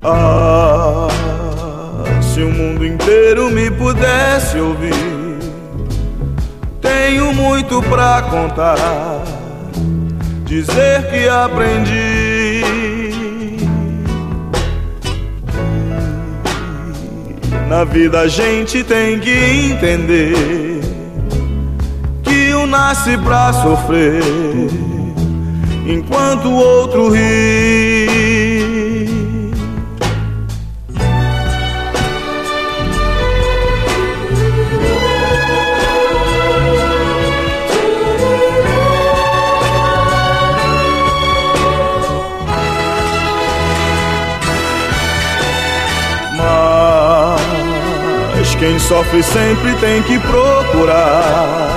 Ah, se o mundo inteiro me pudesse ouvir, tenho muito pra contar, dizer que aprendi. Na vida a gente tem que entender que um nasce pra sofrer, enquanto o outro ri. Quem sofre sempre tem que procurar,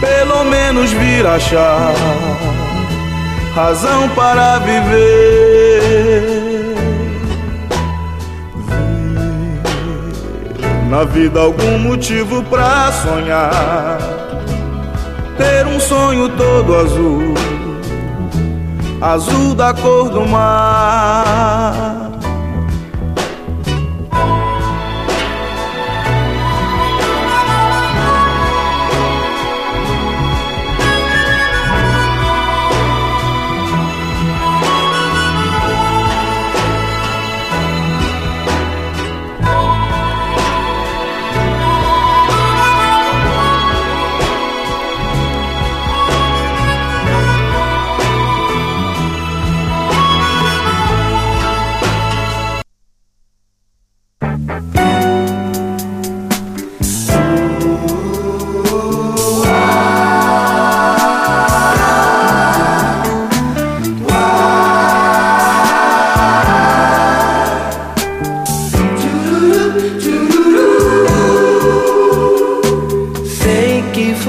pelo menos vir achar razão para viver. Na vida algum motivo pra sonhar, ter um sonho todo azul, azul da cor do mar.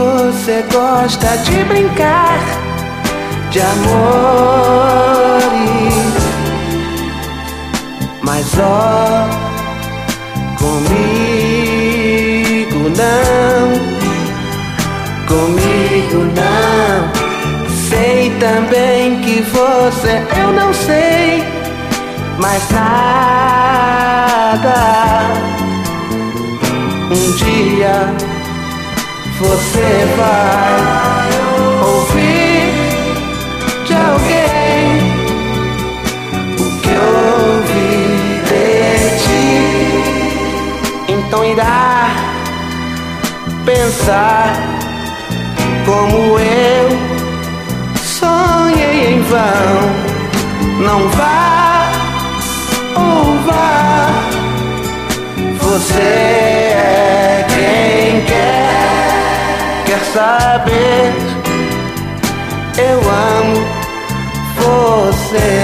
Você gosta de brincar de amores, mas ó, comigo não, comigo não. Sei também que você, eu não sei mais nada. Um dia você vai ouvir de alguém o que ouvi de ti. Então irá pensar como eu sonhei em vão. Não vá saber. Eu amo você.